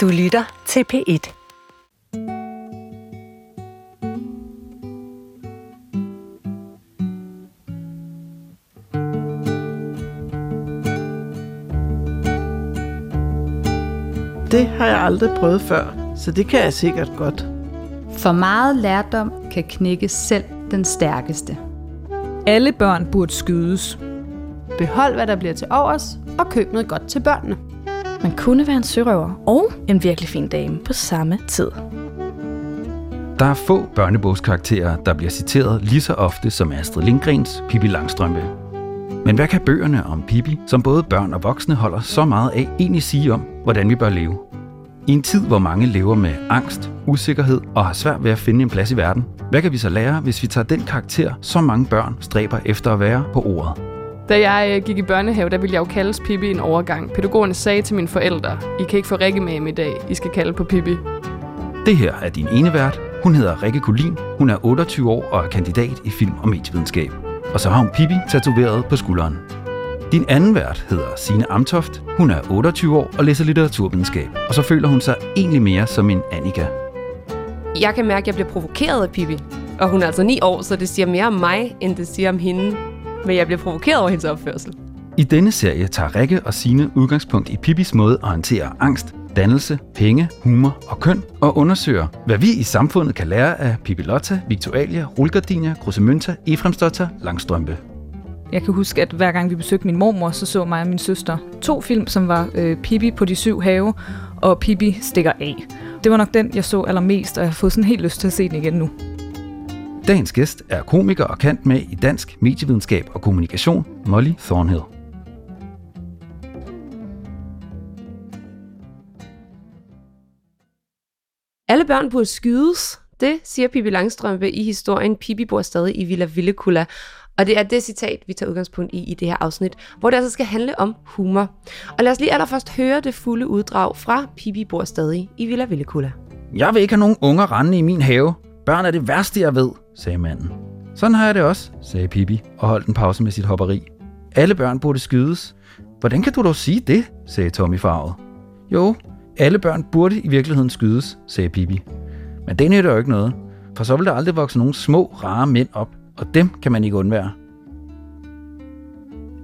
Du lytter til P1. Det har jeg aldrig prøvet før, så det kan jeg sikkert godt. For meget lærdom kan knække selv den stærkeste. Alle børn burde skydes. Behold, hvad der bliver til overs, og køb noget godt til børnene. Man kunne være en sørøver og en virkelig fin dame på samme tid. Der er få børnebogskarakterer, der bliver citeret lige så ofte som Astrid Lindgrens Pippi Langstrømpe. Men hvad kan bøgerne om Pippi, som både børn og voksne holder så meget af, egentlig sige om, hvordan vi bør leve? I en tid, hvor mange lever med angst, usikkerhed og har svært ved at finde en plads i verden, hvad kan vi så lære, hvis vi tager den karakter, så mange børn stræber efter at være på ordet? Da jeg øh, gik i børnehave, der ville jeg jo kaldes Pippi en overgang. Pædagogerne sagde til mine forældre, I kan ikke få Rikke med i dag, I skal kalde på Pippi. Det her er din ene vært. Hun hedder Rikke Kulin. Hun er 28 år og er kandidat i film- og medievidenskab. Og så har hun Pippi tatoveret på skulderen. Din anden vært hedder Sine Amtoft. Hun er 28 år og læser litteraturvidenskab. Og så føler hun sig egentlig mere som en Annika. Jeg kan mærke, at jeg bliver provokeret af Pippi. Og hun er altså 9 år, så det siger mere om mig, end det siger om hende. Men jeg bliver provokeret over hendes opførsel. I denne serie tager Rikke og Sine udgangspunkt i Pippis måde at håndtere angst, dannelse, penge, humor og køn, og undersøger, hvad vi i samfundet kan lære af Pippi Lotta, Victualia, Rulgardinia, Krusemønta, Efremsdotter, Langstrømpe. Jeg kan huske, at hver gang vi besøgte min mormor, så så mig og min søster to film, som var øh, Pippi på de syv have og Pippi stikker af. Det var nok den, jeg så allermest, og jeg har fået sådan helt lyst til at se den igen nu. Dagens gæst er komiker og kant med i dansk medievidenskab og kommunikation, Molly Thornhill. Alle børn burde skydes. Det siger Pippi Langstrømpe i historien Pippi bor stadig i Villa Villekulla. Og det er det citat, vi tager udgangspunkt i i det her afsnit, hvor det altså skal handle om humor. Og lad os lige allerførst høre det fulde uddrag fra Pippi bor stadig i Villa Villekulla. Jeg vil ikke have nogen unger rende i min have. Børn er det værste, jeg ved, sagde manden. Sådan har jeg det også, sagde Pippi og holdt en pause med sit hopperi. Alle børn burde skydes. Hvordan kan du dog sige det, sagde Tommy farvet. Jo, alle børn burde i virkeligheden skydes, sagde Pippi. Men det nytter jo ikke noget, for så vil der aldrig vokse nogle små, rare mænd op, og dem kan man ikke undvære.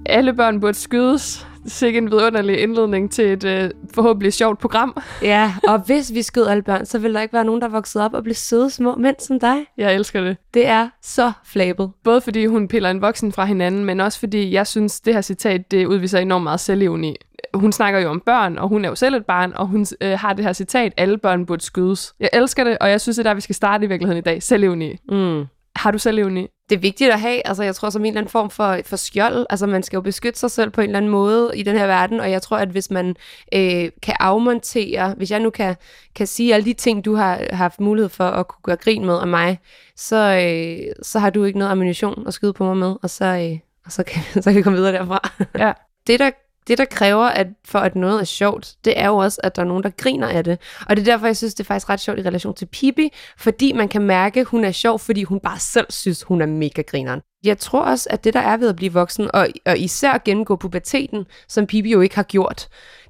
Alle børn burde skydes. Sikke en vidunderlig indledning til et øh, forhåbentlig sjovt program. Ja, og hvis vi skød alle børn, så vil der ikke være nogen, der voksede op og blev søde små mænd som dig. Jeg elsker det. Det er så flabet. Både fordi hun piller en voksen fra hinanden, men også fordi jeg synes, det her citat, det udviser enormt meget selvevne hun snakker jo om børn, og hun er jo selv et barn, og hun øh, har det her citat, alle børn burde skydes. Jeg elsker det, og jeg synes, det er der, vi skal starte i virkeligheden i dag. Selvevne. Mm. Har du selvevne? Det er vigtigt at have, altså jeg tror som en eller anden form for, for skjold, altså man skal jo beskytte sig selv på en eller anden måde i den her verden, og jeg tror, at hvis man øh, kan afmontere, hvis jeg nu kan, kan sige alle de ting, du har haft mulighed for at kunne gøre grin med af mig, så, øh, så har du ikke noget ammunition at skyde på mig med, og så, øh, og så, kan, så kan vi komme videre derfra. Ja. Det, der det, der kræver, at for at noget er sjovt, det er jo også, at der er nogen, der griner af det. Og det er derfor, jeg synes, det er faktisk ret sjovt i relation til Pippi, fordi man kan mærke, at hun er sjov, fordi hun bare selv synes, hun er mega grineren. Jeg tror også, at det, der er ved at blive voksen, og, og især gennemgå puberteten, som Pippi jo ikke har gjort,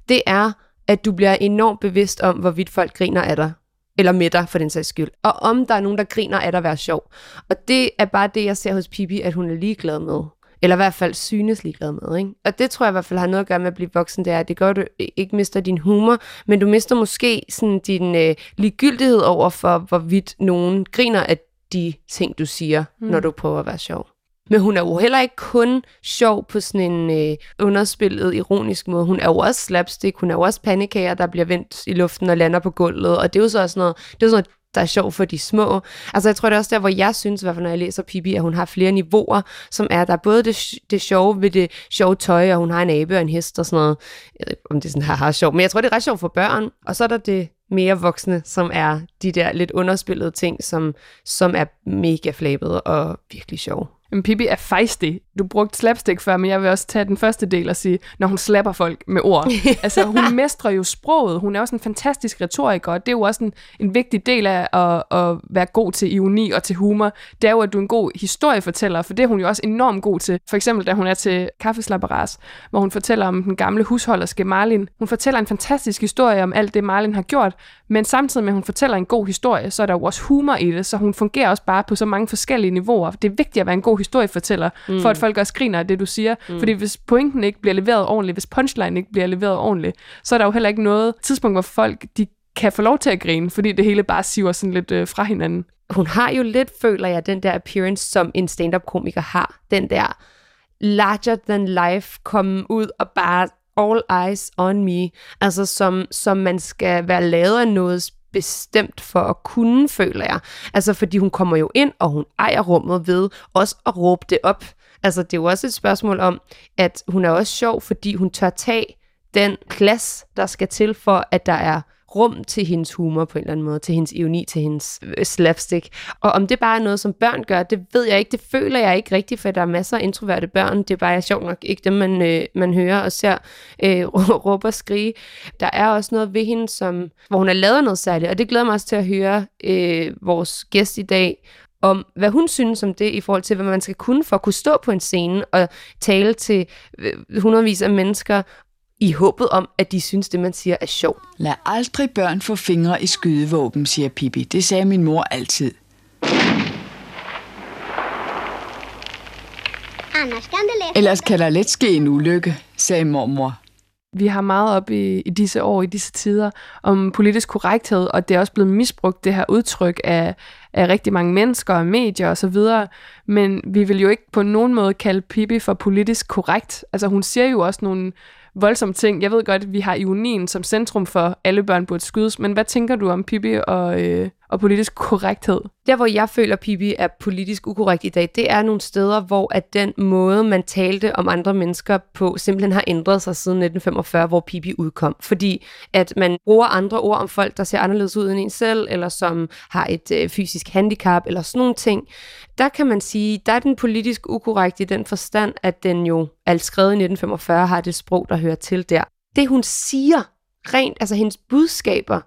det er, at du bliver enormt bevidst om, hvorvidt folk griner af dig eller med dig for den sags skyld. Og om der er nogen, der griner af der at være sjov. Og det er bare det, jeg ser hos Pippi, at hun er ligeglad med. Eller i hvert fald synes ligeglad med. Ikke? Og det tror jeg i hvert fald har noget at gøre med at blive voksen, det er, at det gør, at du ikke mister din humor, men du mister måske sådan din øh, ligegyldighed over for, hvorvidt nogen griner af de ting, du siger, mm. når du prøver at være sjov. Men hun er jo heller ikke kun sjov på sådan en øh, underspillet, ironisk måde. Hun er jo også slapstick, hun er jo også pandekager, der bliver vendt i luften og lander på gulvet. Og det er jo så også noget, det er sådan noget der er sjov for de små. Altså jeg tror det er også der, hvor jeg synes, i hvert fald når jeg læser Pippi, at hun har flere niveauer, som er, der er både det, det sjove ved det sjove tøj, og hun har en abe og en hest og sådan noget. Jeg ved ikke, om det er sådan her har sjov, men jeg tror, det er ret sjovt for børn. Og så er der det mere voksne, som er de der lidt underspillede ting, som, som er mega flabede og virkelig sjove. Men Pippi er fejstig du brugte slapstick før, men jeg vil også tage den første del og sige, når hun slapper folk med ord. altså, hun mestrer jo sproget. Hun er også en fantastisk retoriker, og det er jo også en, en vigtig del af at, at være god til ironi og til humor. Det er jo, at du er en god historiefortæller, for det er hun jo også enormt god til. For eksempel, da hun er til kaffeslapperas, hvor hun fortæller om den gamle husholderske Marlin. Hun fortæller en fantastisk historie om alt det, Marlin har gjort, men samtidig med, at hun fortæller en god historie, så er der jo også humor i det, så hun fungerer også bare på så mange forskellige niveauer. Det er vigtigt at være en god historiefortæller, mm. for at folk også griner af det, du siger. Mm. Fordi hvis pointen ikke bliver leveret ordentligt, hvis punchline ikke bliver leveret ordentligt, så er der jo heller ikke noget tidspunkt, hvor folk de kan få lov til at grine, fordi det hele bare siver sådan lidt øh, fra hinanden. Hun har jo lidt, føler jeg, den der appearance, som en stand-up-komiker har. Den der larger than life, komme ud og bare all eyes on me. Altså som, som man skal være lavet af noget bestemt for at kunne, føler jeg. Altså fordi hun kommer jo ind, og hun ejer rummet ved også at råbe det op. Altså det er jo også et spørgsmål om, at hun er også sjov, fordi hun tør tage den plads, der skal til for, at der er rum til hendes humor på en eller anden måde, til hendes ironi, til hendes øh, slapstick. Og om det bare er noget, som børn gør, det ved jeg ikke. Det føler jeg ikke rigtigt, for der er masser af introverte børn. Det er bare sjovt nok ikke dem, man, øh, man hører og ser øh, råbe og skrige. Der er også noget ved hende, som, hvor hun har lavet noget særligt, og det glæder mig også til at høre øh, vores gæst i dag om, hvad hun synes om det i forhold til, hvad man skal kunne for at kunne stå på en scene og tale til øh, hundredvis af mennesker i håbet om, at de synes, det man siger er sjovt. Lad aldrig børn få fingre i skydevåben, siger Pippi. Det sagde min mor altid. Ellers kan der let ske en ulykke, sagde mormor. Vi har meget op i, i disse år, i disse tider, om politisk korrekthed, og det er også blevet misbrugt, det her udtryk af, af rigtig mange mennesker og medier osv., men vi vil jo ikke på nogen måde kalde Pippi for politisk korrekt. Altså hun siger jo også nogle voldsomme ting. Jeg ved godt, at vi har ionien som centrum for, alle børn burde skydes, men hvad tænker du om Pippi og, øh, og politisk korrekthed? Der, hvor jeg føler, at Pippi er politisk ukorrekt i dag, det er nogle steder, hvor at den måde, man talte om andre mennesker på, simpelthen har ændret sig siden 1945, hvor Pippi udkom. Fordi at man bruger andre ord om folk, der ser anderledes ud end en selv, eller som har et øh, fysisk handicap, eller sådan nogle ting. Der kan man sige, der er den politisk ukorrekt i den forstand, at den jo alt skrevet i 1945 har det sprog, der hører til der. Det hun siger, rent, altså hendes budskaber,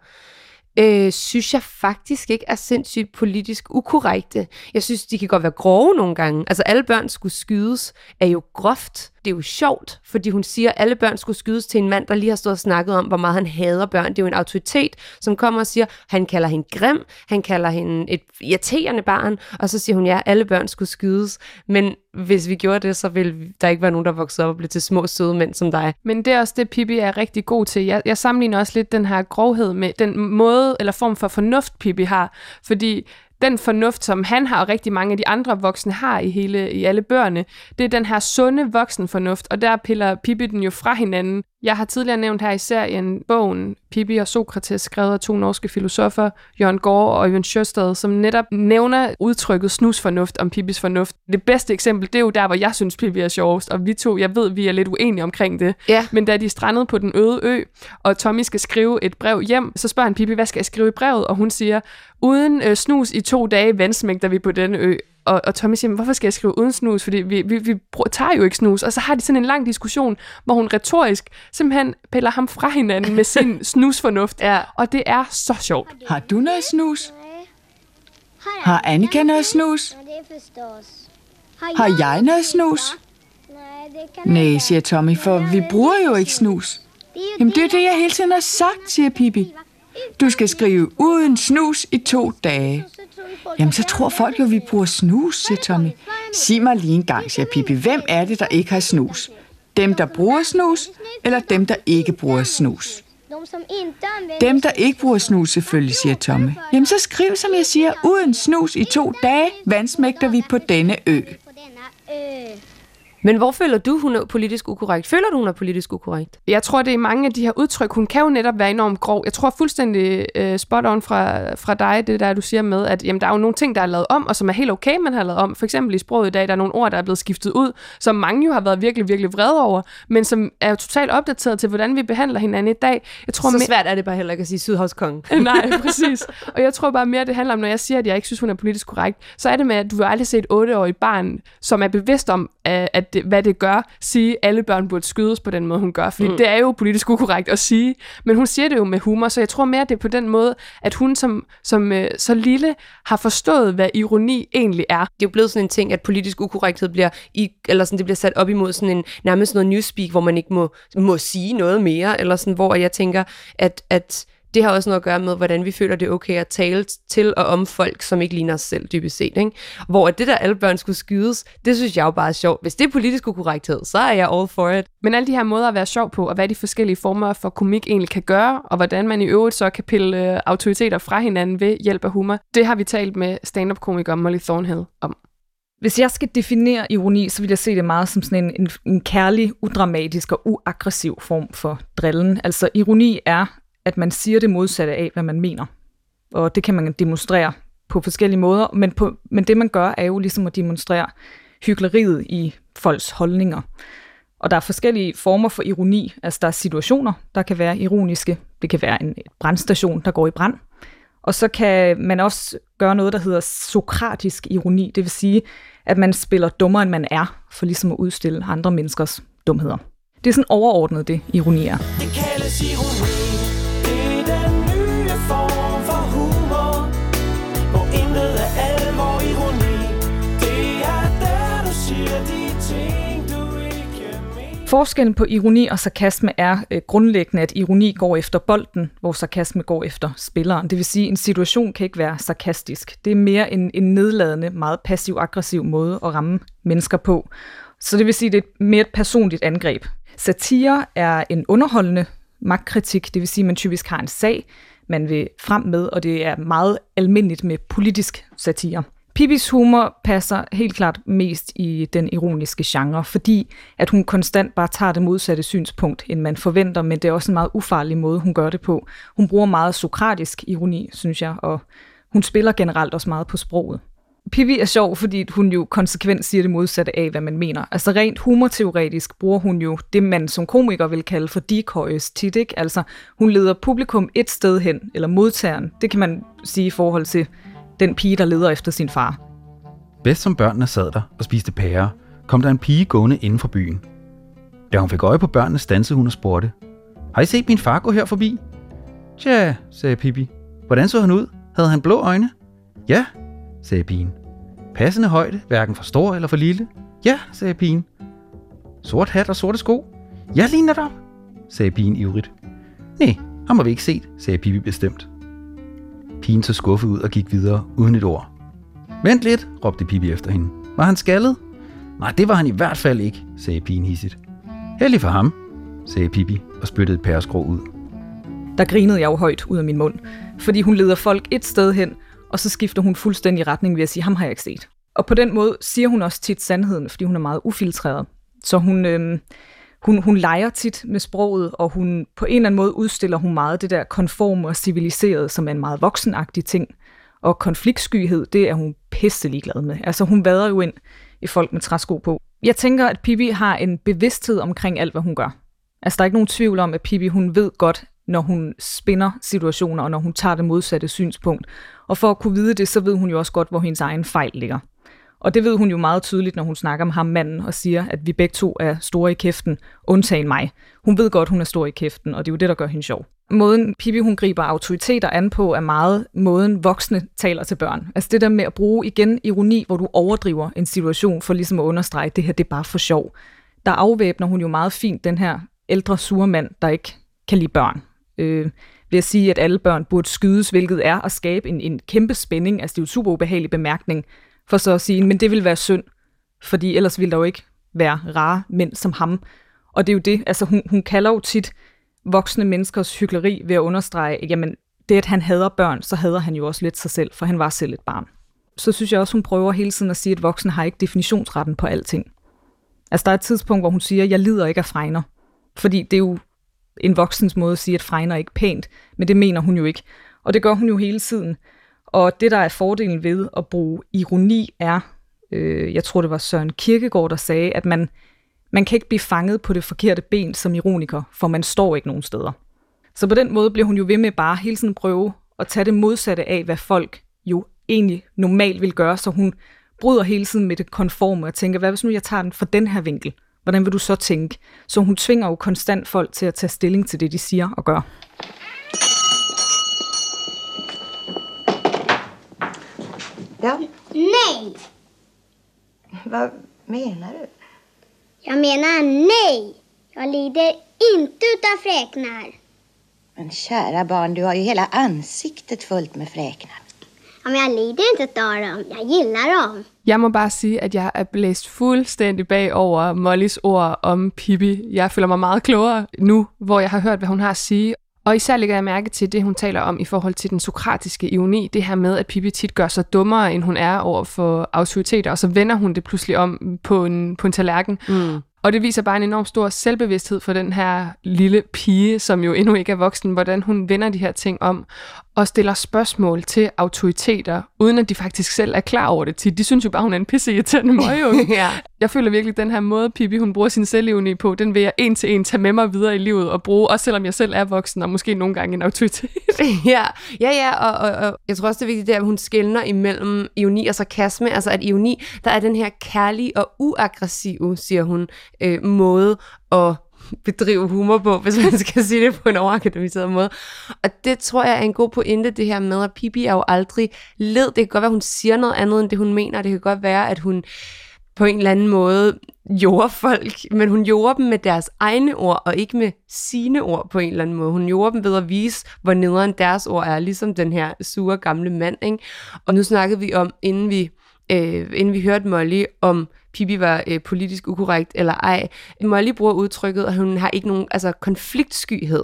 øh, synes jeg faktisk ikke er sindssygt politisk ukorrekte. Jeg synes, de kan godt være grove nogle gange. Altså alle børn skulle skydes er jo groft. Det er jo sjovt, fordi hun siger, at alle børn skulle skydes til en mand, der lige har stået og snakket om, hvor meget han hader børn. Det er jo en autoritet, som kommer og siger, han kalder hende grim, han kalder hende et irriterende barn, og så siger hun, ja, alle børn skulle skydes. Men hvis vi gjorde det, så ville der ikke være nogen, der voksede op og blev til små søde mænd som dig. Men det er også det, Pippi er rigtig god til. Jeg, jeg sammenligner også lidt den her grovhed med den måde eller form for fornuft, Pippi har. Fordi den fornuft, som han har, og rigtig mange af de andre voksne har i hele i alle bøgerne, det er den her sunde voksenfornuft, og der piller Pippi den jo fra hinanden. Jeg har tidligere nævnt her i serien bogen Pippi og Sokrates, skrevet af to norske filosofer, Jørgen Gård og Øyvind Sjøstad, som netop nævner udtrykket snusfornuft om Pippis fornuft. Det bedste eksempel, det er jo der, hvor jeg synes, Pippi er sjovest, og vi to, jeg ved, vi er lidt uenige omkring det. Ja. Men da de er strandet på den øde ø, og Tommy skal skrive et brev hjem, så spørger han Pippi, hvad skal jeg skrive i brevet? Og hun siger, uden øh, snus i to dage vandsmægter vi på denne ø. Og, og Tommy siger, hvorfor skal jeg skrive uden snus? Fordi vi, vi, vi tager jo ikke snus. Og så har de sådan en lang diskussion, hvor hun retorisk simpelthen piller ham fra hinanden med sin snusfornuft. Ja. Og det er så sjovt. Har du noget snus? Har Annika noget snus? Har jeg noget snus? Nej, siger Tommy, for vi bruger jo ikke snus. Jamen det er det, jeg hele tiden har sagt, siger Pippi. Du skal skrive uden snus i to dage. Jamen, så tror folk jo, vi bruger snus, siger Tommy. Sig mig lige en gang, siger Pippi. Hvem er det, der ikke har snus? Dem, der bruger snus, eller dem, der ikke bruger snus? Dem, der ikke bruger snus, selvfølgelig, siger Tommy. Jamen, så skriv, som jeg siger, uden snus i to dage, vandsmægter vi på denne ø. Men hvor føler du, hun er politisk ukorrekt? Føler du, hun er politisk ukorrekt? Jeg tror, det er mange af de her udtryk. Hun kan jo netop være enormt grov. Jeg tror fuldstændig uh, spot on fra, fra dig, det der, du siger med, at jamen, der er jo nogle ting, der er lavet om, og som er helt okay, man har lavet om. For eksempel i sproget i dag, der er nogle ord, der er blevet skiftet ud, som mange jo har været virkelig, virkelig vrede over, men som er jo totalt opdateret til, hvordan vi behandler hinanden i dag. Jeg tror, Så svært er det bare heller ikke at sige Sydhavskongen. Nej, præcis. Og jeg tror bare mere, det handler om, når jeg siger, at jeg ikke synes, hun er politisk korrekt, så er det med, at du har aldrig set et otteårigt barn, som er bevidst om, at at det, hvad det gør, sige, at alle børn burde skydes på den måde, hun gør. Fordi mm. det er jo politisk ukorrekt at sige. Men hun siger det jo med humor, så jeg tror mere, det er på den måde, at hun som, som øh, så lille har forstået, hvad ironi egentlig er. Det er jo blevet sådan en ting, at politisk ukorrekthed bliver, i, eller sådan, det bliver sat op imod sådan en nærmest noget newspeak, hvor man ikke må, må sige noget mere, eller sådan, hvor jeg tænker, at, at det har også noget at gøre med, hvordan vi føler det er okay at tale til og om folk, som ikke ligner os selv, dybest set. Ikke? Hvor det der alle børn skulle skydes, det synes jeg jo bare er sjovt. Hvis det er politisk ukorrekthed, så er jeg all for it. Men alle de her måder at være sjov på, og hvad de forskellige former for komik egentlig kan gøre, og hvordan man i øvrigt så kan pille øh, autoriteter fra hinanden ved hjælp af humor, det har vi talt med stand-up-komiker Molly Thornhill om. Hvis jeg skal definere ironi, så vil jeg se det meget som sådan en, en, en kærlig, udramatisk og uaggressiv form for drillen. Altså ironi er at man siger det modsatte af, hvad man mener. Og det kan man demonstrere på forskellige måder, men, på, men det man gør, er jo ligesom at demonstrere hyggeleriet i folks holdninger. Og der er forskellige former for ironi. Altså der er situationer, der kan være ironiske. Det kan være en brandstation, der går i brand. Og så kan man også gøre noget, der hedder sokratisk ironi. Det vil sige, at man spiller dummere, end man er, for ligesom at udstille andre menneskers dumheder. Det er sådan overordnet, det ironi er. Det kaldes ironi. Forskellen på ironi og sarkasme er øh, grundlæggende, at ironi går efter bolden, hvor sarkasme går efter spilleren. Det vil sige, at en situation kan ikke være sarkastisk. Det er mere en, en nedladende, meget passiv-aggressiv måde at ramme mennesker på. Så det vil sige, at det er mere et personligt angreb. Satire er en underholdende magtkritik, det vil sige, at man typisk har en sag, man vil frem med, og det er meget almindeligt med politisk satire. Pipis humor passer helt klart mest i den ironiske genre, fordi at hun konstant bare tager det modsatte synspunkt, end man forventer, men det er også en meget ufarlig måde, hun gør det på. Hun bruger meget sokratisk ironi, synes jeg, og hun spiller generelt også meget på sproget. Pippi er sjov, fordi hun jo konsekvent siger det modsatte af, hvad man mener. Altså rent humorteoretisk bruger hun jo det, man som komiker vil kalde for decoys tit, ikke? Altså hun leder publikum et sted hen, eller modtageren. Det kan man sige i forhold til den pige, der leder efter sin far. Bedst som børnene sad der og spiste pærer, kom der en pige gående inden for byen. Da hun fik øje på børnene, stansede hun og spurgte, Har I set min far gå her forbi? Tja, sagde Pippi. Hvordan så han ud? Havde han blå øjne? Ja, sagde pigen. Passende højde, hverken for stor eller for lille? Ja, sagde pigen. Sort hat og sorte sko? Jeg ligner dig, sagde pigen ivrigt. Nej, ham har vi ikke set, sagde Pippi bestemt. Pigen så skuffet ud og gik videre uden et ord. Vent lidt, råbte Pippi efter hende. Var han skaldet? Nej, det var han i hvert fald ikke, sagde pigen hissigt. Heldig for ham, sagde Pippi og spyttede et pæreskrå ud. Der grinede jeg jo højt ud af min mund, fordi hun leder folk et sted hen, og så skifter hun fuldstændig retning ved at sige, ham har jeg ikke set. Og på den måde siger hun også tit sandheden, fordi hun er meget ufiltreret. Så hun, øh, hun, hun leger tit med sproget, og hun på en eller anden måde udstiller hun meget det der konform og civiliseret, som er en meget voksenagtig ting. Og konfliktskyhed, det er hun pisselig glad med. Altså hun vader jo ind i folk med træsko på. Jeg tænker, at Pippi har en bevidsthed omkring alt, hvad hun gør. Altså der er ikke nogen tvivl om, at Pippi hun ved godt, når hun spinder situationer, og når hun tager det modsatte synspunkt. Og for at kunne vide det, så ved hun jo også godt, hvor hendes egen fejl ligger. Og det ved hun jo meget tydeligt, når hun snakker med ham manden og siger, at vi begge to er store i kæften, undtagen mig. Hun ved godt, hun er stor i kæften, og det er jo det, der gør hende sjov. Måden Pippi hun griber autoriteter an på, er meget måden voksne taler til børn. Altså det der med at bruge igen ironi, hvor du overdriver en situation for ligesom at understrege, at det her det er bare for sjov. Der afvæbner hun jo meget fint den her ældre sure mand, der ikke kan lide børn. Øh, ved at sige, at alle børn burde skydes, hvilket er at skabe en, en kæmpe spænding. Altså det er jo en super ubehagelig bemærkning, for så at sige, men det vil være synd, fordi ellers ville der jo ikke være rare mænd som ham. Og det er jo det, altså hun, hun kalder jo tit voksne menneskers hyggeleri ved at understrege, jamen det at han hader børn, så hader han jo også lidt sig selv, for han var selv et barn. Så synes jeg også, hun prøver hele tiden at sige, at voksne har ikke definitionsretten på alting. Altså der er et tidspunkt, hvor hun siger, jeg lider ikke af fregner. Fordi det er jo en voksens måde at sige, at fregner er ikke pænt, men det mener hun jo ikke. Og det gør hun jo hele tiden. Og det, der er fordelen ved at bruge ironi, er, øh, jeg tror det var Søren Kirkegaard, der sagde, at man, man kan ikke blive fanget på det forkerte ben som ironiker, for man står ikke nogen steder. Så på den måde bliver hun jo ved med bare hele tiden prøve at tage det modsatte af, hvad folk jo egentlig normalt vil gøre, så hun bryder hele tiden med det konforme og tænker, hvad hvis nu jeg tager den fra den her vinkel? Hvordan vil du så tænke? Så hun tvinger jo konstant folk til at tage stilling til det, de siger og gør. Ja. Nej! Vad menar du? Jag menar nej! Jag lider inte utav fräknar. Men kära barn, du har ju hela ansiktet fullt med fräknar. Ja, men jeg lider inte utav dem. Jeg gillar dem. Jeg må bare sige, at jeg er blæst fuldstændig bag over Mollys ord om Pippi. Jeg føler mig meget klogere nu, hvor jeg har hørt, hvad hun har at sige. Og især lægger jeg mærke til det, hun taler om i forhold til den sokratiske ironi. Det her med, at Pippi tit gør sig dummere, end hun er over for autoriteter, og så vender hun det pludselig om på en, på en tallerken. Mm. Og det viser bare en enorm stor selvbevidsthed for den her lille pige, som jo endnu ikke er voksen, hvordan hun vender de her ting om og stiller spørgsmål til autoriteter, uden at de faktisk selv er klar over det tit. De synes jo bare, hun er en pisse irriterende møgeunge. ja. Jeg føler virkelig, at den her måde, Pippi, hun bruger sin selvevne på, den vil jeg en til en tage med mig videre i livet og bruge, også selvom jeg selv er voksen og måske nogle gange en autoritet. ja, ja, ja og, og, og jeg tror også, det er vigtigt, det er, at hun skældner imellem ironi og sarkasme. Altså at ironi, der er den her kærlige og uaggressive, siger hun, øh, måde at bedrive humor på, hvis man skal sige det på en overakademiseret måde. Og det tror jeg er en god pointe, det her med, at Pippi er jo aldrig led. Det kan godt være, hun siger noget andet, end det hun mener. Det kan godt være, at hun på en eller anden måde gjorde folk, men hun gjorde dem med deres egne ord, og ikke med sine ord på en eller anden måde. Hun gjorde dem ved at vise, hvor nederen deres ord er, ligesom den her sure gamle mand. Ikke? Og nu snakkede vi om, inden vi, øh, inden vi hørte Molly, om Pippi var øh, politisk ukorrekt eller ej. Molly bruger udtrykket, at hun har ikke nogen altså, konfliktskyhed.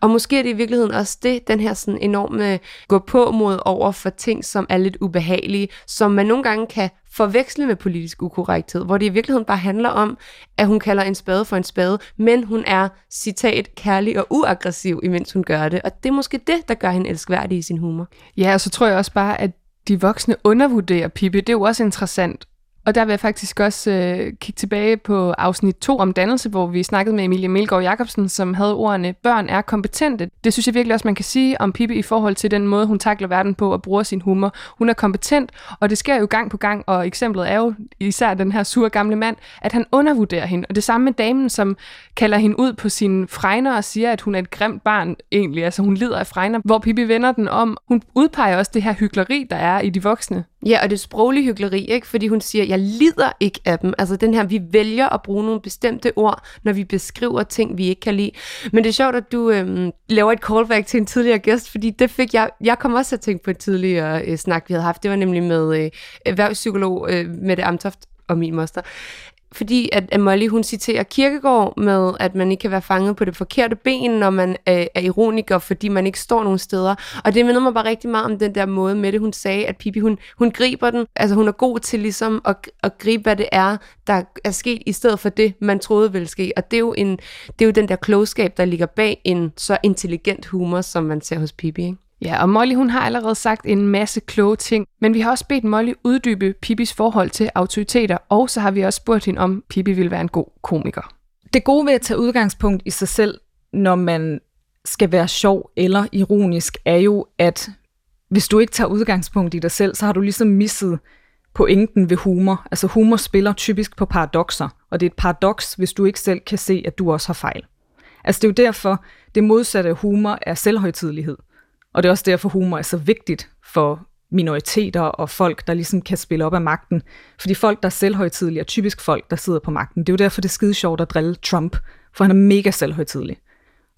Og måske er det i virkeligheden også det, den her sådan enorme gå på mod over for ting, som er lidt ubehagelige, som man nogle gange kan forveksle med politisk ukorrekthed, hvor det i virkeligheden bare handler om, at hun kalder en spade for en spade, men hun er, citat, kærlig og uaggressiv, imens hun gør det. Og det er måske det, der gør hende elskværdig i sin humor. Ja, og så tror jeg også bare, at de voksne undervurderer Pippi. Det er jo også interessant. Og der vil jeg faktisk også øh, kigge tilbage på afsnit 2 om dannelse, hvor vi snakkede med Emilie Melgaard Jacobsen, som havde ordene, børn er kompetente. Det synes jeg virkelig også, man kan sige om Pippi i forhold til den måde, hun takler verden på og bruger sin humor. Hun er kompetent, og det sker jo gang på gang, og eksemplet er jo især den her sure gamle mand, at han undervurderer hende. Og det samme med damen, som kalder hende ud på sine fregner og siger, at hun er et grimt barn egentlig. Altså hun lider af fregner, hvor Pippi vender den om. Hun udpeger også det her hyggeleri, der er i de voksne. Ja, og det sproglige hyggeleri, ikke? fordi hun siger, jeg lider ikke af dem. Altså den her, vi vælger at bruge nogle bestemte ord, når vi beskriver ting, vi ikke kan lide. Men det er sjovt, at du øhm, laver et callback til en tidligere gæst, fordi det fik jeg, jeg kom også at tænke på en tidligere øh, snak, vi havde haft. Det var nemlig med øh, erhvervspsykolog øh, Mette Amtoft og min moster fordi at, at Molly hun citerer Kirkegård med, at man ikke kan være fanget på det forkerte ben, når man øh, er ironiker, fordi man ikke står nogen steder. Og det minder mig bare rigtig meget om den der måde med det, hun sagde, at Pippi, hun, hun griber den, altså hun er god til ligesom at, at gribe, hvad det er, der er sket, i stedet for det, man troede ville ske. Og det er jo, en, det er jo den der klogskab, der ligger bag en så intelligent humor, som man ser hos Pippi, ikke? Ja, og Molly hun har allerede sagt en masse kloge ting, men vi har også bedt Molly uddybe Pippis forhold til autoriteter, og så har vi også spurgt hende, om Pippi vil være en god komiker. Det gode ved at tage udgangspunkt i sig selv, når man skal være sjov eller ironisk, er jo, at hvis du ikke tager udgangspunkt i dig selv, så har du ligesom misset pointen ved humor. Altså humor spiller typisk på paradoxer, og det er et paradoks, hvis du ikke selv kan se, at du også har fejl. Altså det er jo derfor, det modsatte af humor er selvhøjtidelighed. Og det er også derfor, humor er så vigtigt for minoriteter og folk, der ligesom kan spille op af magten. Fordi folk, der er selvhøjtidlige, er typisk folk, der sidder på magten. Det er jo derfor, det er skide sjovt at drille Trump, for han er mega selvhøjtidlig.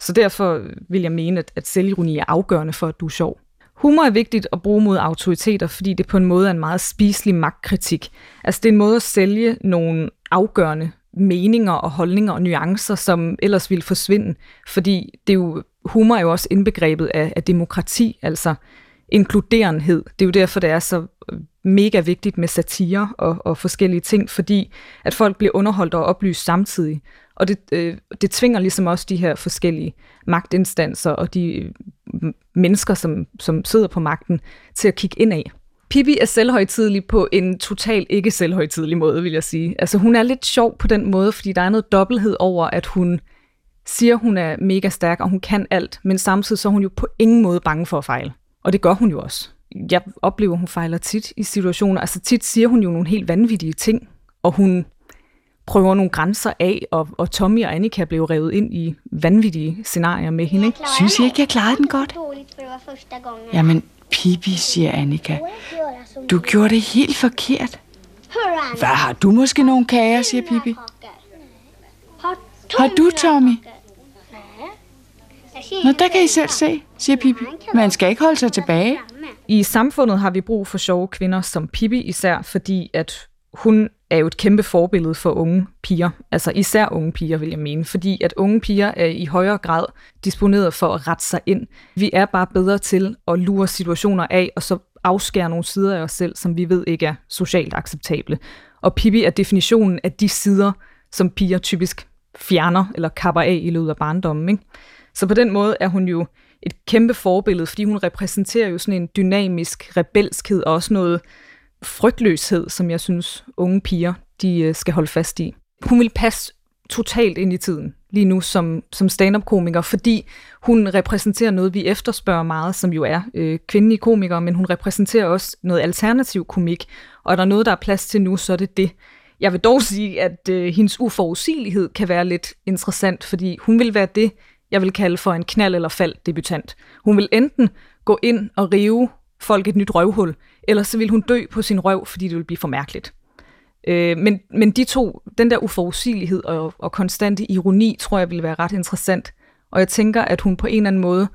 Så derfor vil jeg mene, at, at selvironi er afgørende for, at du er sjov. Humor er vigtigt at bruge mod autoriteter, fordi det på en måde er en meget spiselig magtkritik. Altså det er en måde at sælge nogle afgørende meninger og holdninger og nuancer, som ellers ville forsvinde, fordi det er jo humor er jo også indbegrebet af, af demokrati, altså inkluderenhed. Det er jo derfor, det er så øh, mega vigtigt med satire og, og forskellige ting, fordi at folk bliver underholdt og oplyst samtidig. Og det, øh, det tvinger ligesom også de her forskellige magtinstanser og de øh, mennesker, som, som sidder på magten, til at kigge ind af. Pippi er selvhøjtidlig på en total ikke selvhøjtidlig måde, vil jeg sige. Altså hun er lidt sjov på den måde, fordi der er noget dobbelthed over, at hun siger, hun er mega stærk, og hun kan alt, men samtidig så er hun jo på ingen måde bange for at fejle. Og det gør hun jo også. jeg oplever, at hun fejler tit i situationer. Altså tit siger hun jo nogle helt vanvittige ting, og hun prøver nogle grænser af, og, og Tommy og Annika blev revet ind i vanvittige scenarier med hende. Ikke? Synes I ikke, jeg klarede den godt? Jamen, Pippi, siger Annika. Du gjorde det helt forkert. Hvad har du måske nogle kager, siger Pippi. Har du, Tommy? Nå, der kan I selv se, siger Pippi. Man skal ikke holde sig tilbage. I samfundet har vi brug for sjove kvinder som Pippi, især fordi, at hun er jo et kæmpe forbillede for unge piger. Altså især unge piger, vil jeg mene. Fordi at unge piger er i højere grad disponeret for at rette sig ind. Vi er bare bedre til at lure situationer af, og så afskære nogle sider af os selv, som vi ved ikke er socialt acceptable. Og Pippi er definitionen af de sider, som piger typisk fjerner eller kapper af i løbet af barndommen. Ikke? Så på den måde er hun jo et kæmpe forbillede, fordi hun repræsenterer jo sådan en dynamisk rebelskhed og også noget frygtløshed, som jeg synes unge piger de øh, skal holde fast i. Hun vil passe totalt ind i tiden lige nu som, som stand-up-komiker, fordi hun repræsenterer noget, vi efterspørger meget, som jo er øh, kvindelige komikere, men hun repræsenterer også noget alternativ komik, og er der noget, der er plads til nu, så er det det. Jeg vil dog sige, at øh, hendes uforudsigelighed kan være lidt interessant, fordi hun vil være det, jeg vil kalde for en knald eller fald debutant. Hun vil enten gå ind og rive folk et nyt røvhul, ellers så vil hun dø på sin røv, fordi det vil blive for mærkeligt. Øh, men, men de to, den der uforudsigelighed og, og konstante ironi, tror jeg ville være ret interessant. Og jeg tænker, at hun på en eller anden måde,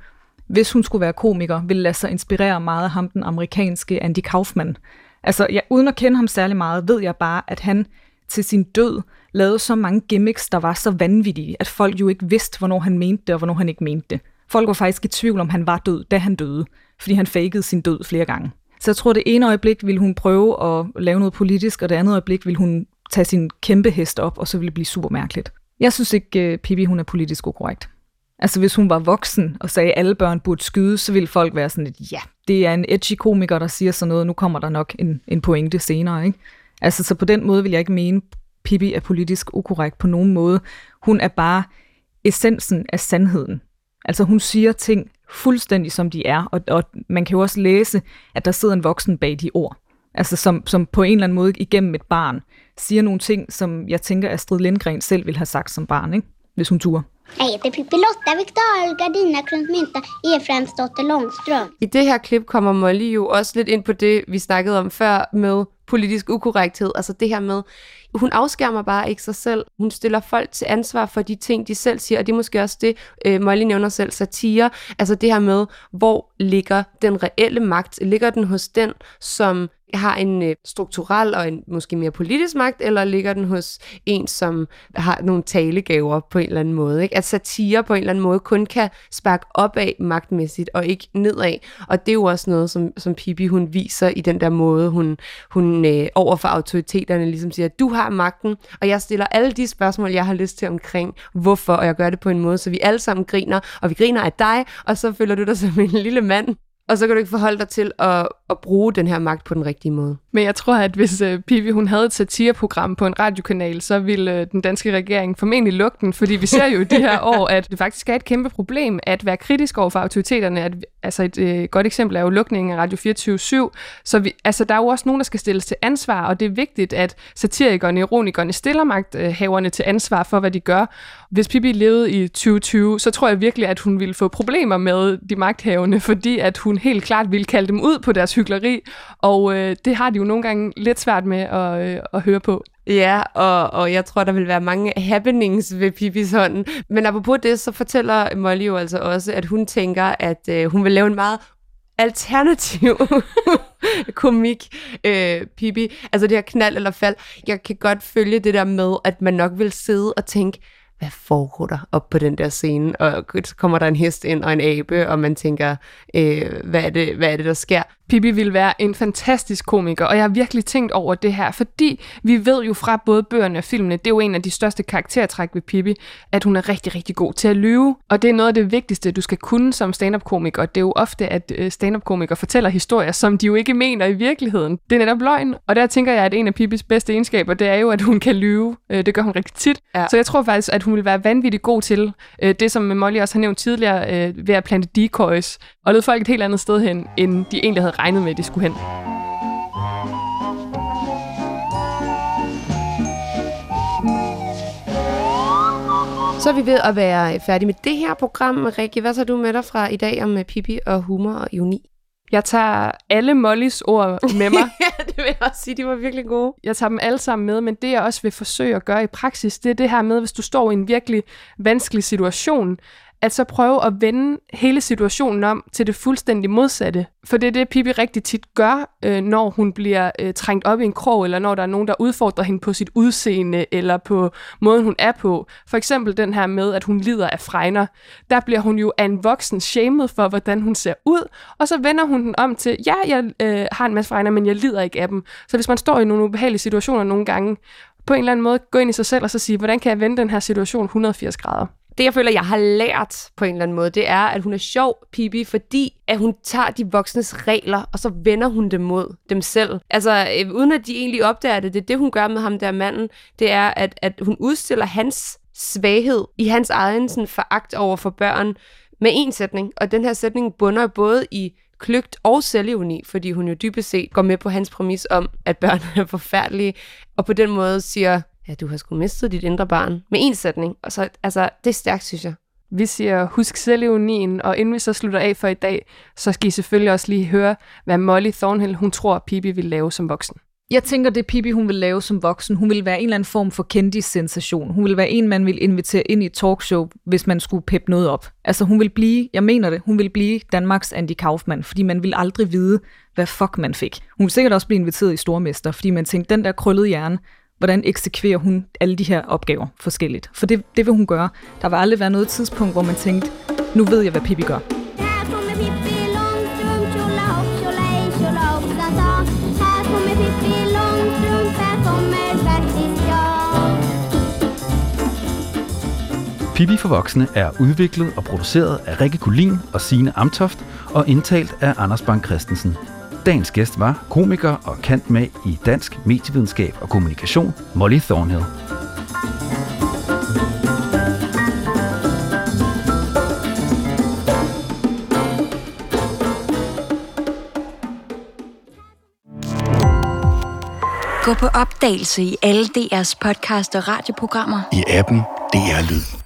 hvis hun skulle være komiker, ville lade sig inspirere meget af ham, den amerikanske Andy Kaufman. Altså, jeg, uden at kende ham særlig meget, ved jeg bare, at han til sin død lavede så mange gimmicks, der var så vanvittige, at folk jo ikke vidste, hvornår han mente det, og hvornår han ikke mente det. Folk var faktisk i tvivl om, han var død, da han døde, fordi han fakede sin død flere gange. Så jeg tror, det ene øjeblik ville hun prøve at lave noget politisk, og det andet øjeblik ville hun tage sin kæmpe hest op, og så ville det blive super mærkeligt. Jeg synes ikke, øh, Pippi hun er politisk ukorrekt. Altså hvis hun var voksen og sagde, at alle børn burde skyde, så ville folk være sådan lidt, ja, det er en edgy komiker, der siger sådan noget, nu kommer der nok en, en pointe senere. Ikke? Altså så på den måde vil jeg ikke mene, Pippi er politisk ukorrekt på nogen måde. Hun er bare essensen af sandheden. Altså hun siger ting fuldstændig som de er, og, og man kan jo også læse, at der sidder en voksen bag de ord. Altså som, som på en eller anden måde igennem et barn siger nogle ting, som jeg tænker, at Astrid Lindgren selv ville have sagt som barn, ikke? hvis hun turde. Jeg heter Pippi Lotta Victor Gardina Kruntmynta Efraimsdotter Långström. I det her klip kommer Molly jo også lidt ind på det, vi snakkede om før med politisk ukorrekthed. Altså det her med, hun afskærmer bare ikke sig selv. Hun stiller folk til ansvar for de ting, de selv siger, og det er måske også det, øh, Molly nævner selv, satire. Altså det her med, hvor ligger den reelle magt? Ligger den hos den, som har en øh, strukturel og en måske mere politisk magt, eller ligger den hos en, som har nogle talegaver på en eller anden måde? Ikke? At satire på en eller anden måde kun kan sparke opad magtmæssigt, og ikke nedad. Og det er jo også noget, som, som Pippi hun viser i den der måde, hun, hun øh, over for autoriteterne ligesom siger, du har magten, og jeg stiller alle de spørgsmål, jeg har lyst til omkring, hvorfor, og jeg gør det på en måde, så vi alle sammen griner, og vi griner af dig, og så føler du dig som en lille mand, og så kan du ikke forholde dig til at, at bruge den her magt på den rigtige måde. Men jeg tror, at hvis uh, Pivi hun havde et satireprogram på en radiokanal, så ville uh, den danske regering formentlig lukke den, fordi vi ser jo i de her år, at det faktisk er et kæmpe problem at være kritisk over for autoriteterne. At, altså et uh, godt eksempel er jo lukningen af Radio 24 /7. Så vi, altså, der er jo også nogen, der skal stilles til ansvar, og det er vigtigt, at satirikerne, ironikerne stiller magthaverne til ansvar for, hvad de gør. Hvis Pippi levede i 2020, så tror jeg virkelig, at hun ville få problemer med de magthavende, fordi at hun helt klart ville kalde dem ud på deres hyggeleri, og øh, det har de jo nogle gange lidt svært med at, øh, at høre på. Ja, og, og jeg tror, der vil være mange happenings ved Pippis hånden. Men apropos det, så fortæller Molly jo altså også, at hun tænker, at øh, hun vil lave en meget alternativ komik, øh, Pippi. Altså det her knald eller fald. Jeg kan godt følge det der med, at man nok vil sidde og tænke, hvad foregår der op på den der scene? Og så kommer der en hest ind og en abe, og man tænker, øh, hvad, er det, hvad er det, der sker? Pippi vil være en fantastisk komiker, og jeg har virkelig tænkt over det her, fordi vi ved jo fra både bøgerne og filmene, det er jo en af de største karaktertræk ved Pippi, at hun er rigtig, rigtig god til at lyve, og det er noget af det vigtigste, du skal kunne som stand-up-komiker. Det er jo ofte, at øh, stand-up-komikere fortæller historier, som de jo ikke mener i virkeligheden. Det er netop løgn, og der tænker jeg, at en af Pippis bedste egenskaber, det er jo, at hun kan lyve. Øh, det gør hun rigtig tit. Ja. Så jeg tror faktisk, at hun vil være vanvittigt god til øh, det, som Molly også har nævnt tidligere, ved at plante decoys, og lede folk et helt andet sted hen, end de egentlig havde regnede med, at de skulle hen. Så er vi ved at være færdige med det her program. Rikke, hvad tager du med dig fra i dag om Pippi og humor og ironi? Jeg tager alle Mollys ord med mig. ja, det vil jeg også sige, de var virkelig gode. Jeg tager dem alle sammen med, men det jeg også vil forsøge at gøre i praksis, det er det her med, hvis du står i en virkelig vanskelig situation, at så prøve at vende hele situationen om til det fuldstændig modsatte. For det er det, Pippi rigtig tit gør, øh, når hun bliver øh, trængt op i en krog, eller når der er nogen, der udfordrer hende på sit udseende, eller på måden, hun er på. For eksempel den her med, at hun lider af fregner. Der bliver hun jo af en voksen shamed for, hvordan hun ser ud, og så vender hun den om til, ja, jeg øh, har en masse fregner, men jeg lider ikke af dem. Så hvis man står i nogle ubehagelige situationer nogle gange, på en eller anden måde gå ind i sig selv og så sige, hvordan kan jeg vende den her situation 180 grader? Det, jeg føler, jeg har lært på en eller anden måde, det er, at hun er sjov, Pippi, fordi at hun tager de voksnes regler, og så vender hun dem mod dem selv. Altså, øh, uden at de egentlig opdager det, det er det, hun gør med ham der manden, det er, at, at hun udstiller hans svaghed i hans egen sådan, foragt over for børn med en sætning. Og den her sætning bunder både i kløgt og selvironi, fordi hun jo dybest set går med på hans præmis om, at børn er forfærdelige, og på den måde siger, ja, du har sgu mistet dit indre barn med en sætning. Og så, altså, det er stærkt, synes jeg. Vi siger, husk selvironien, og inden vi så slutter af for i dag, så skal I selvfølgelig også lige høre, hvad Molly Thornhill, hun tror, Pippi vil lave som voksen. Jeg tænker, det Pippi, hun vil lave som voksen, hun vil være en eller anden form for kendis-sensation. Hun vil være en, man vil invitere ind i et talkshow, hvis man skulle peppe noget op. Altså hun vil blive, jeg mener det, hun vil blive Danmarks Andy Kaufmann, fordi man vil aldrig vide, hvad fuck man fik. Hun vil sikkert også blive inviteret i Stormester, fordi man tænkte, den der krøllede hjerne, hvordan eksekverer hun alle de her opgaver forskelligt. For det, det vil hun gøre. Der vil aldrig være noget tidspunkt, hvor man tænkte, nu ved jeg, hvad Pippi gør. Pippi for Voksne er udviklet og produceret af Rikke Kulin og Sine Amtoft og indtalt af Anders Bang Christensen. Dagens gæst var komiker og kant med i dansk medievidenskab og kommunikation, Molly Thornhill. Gå på opdagelse i alle DR's podcast og radioprogrammer. I appen DR Lyd.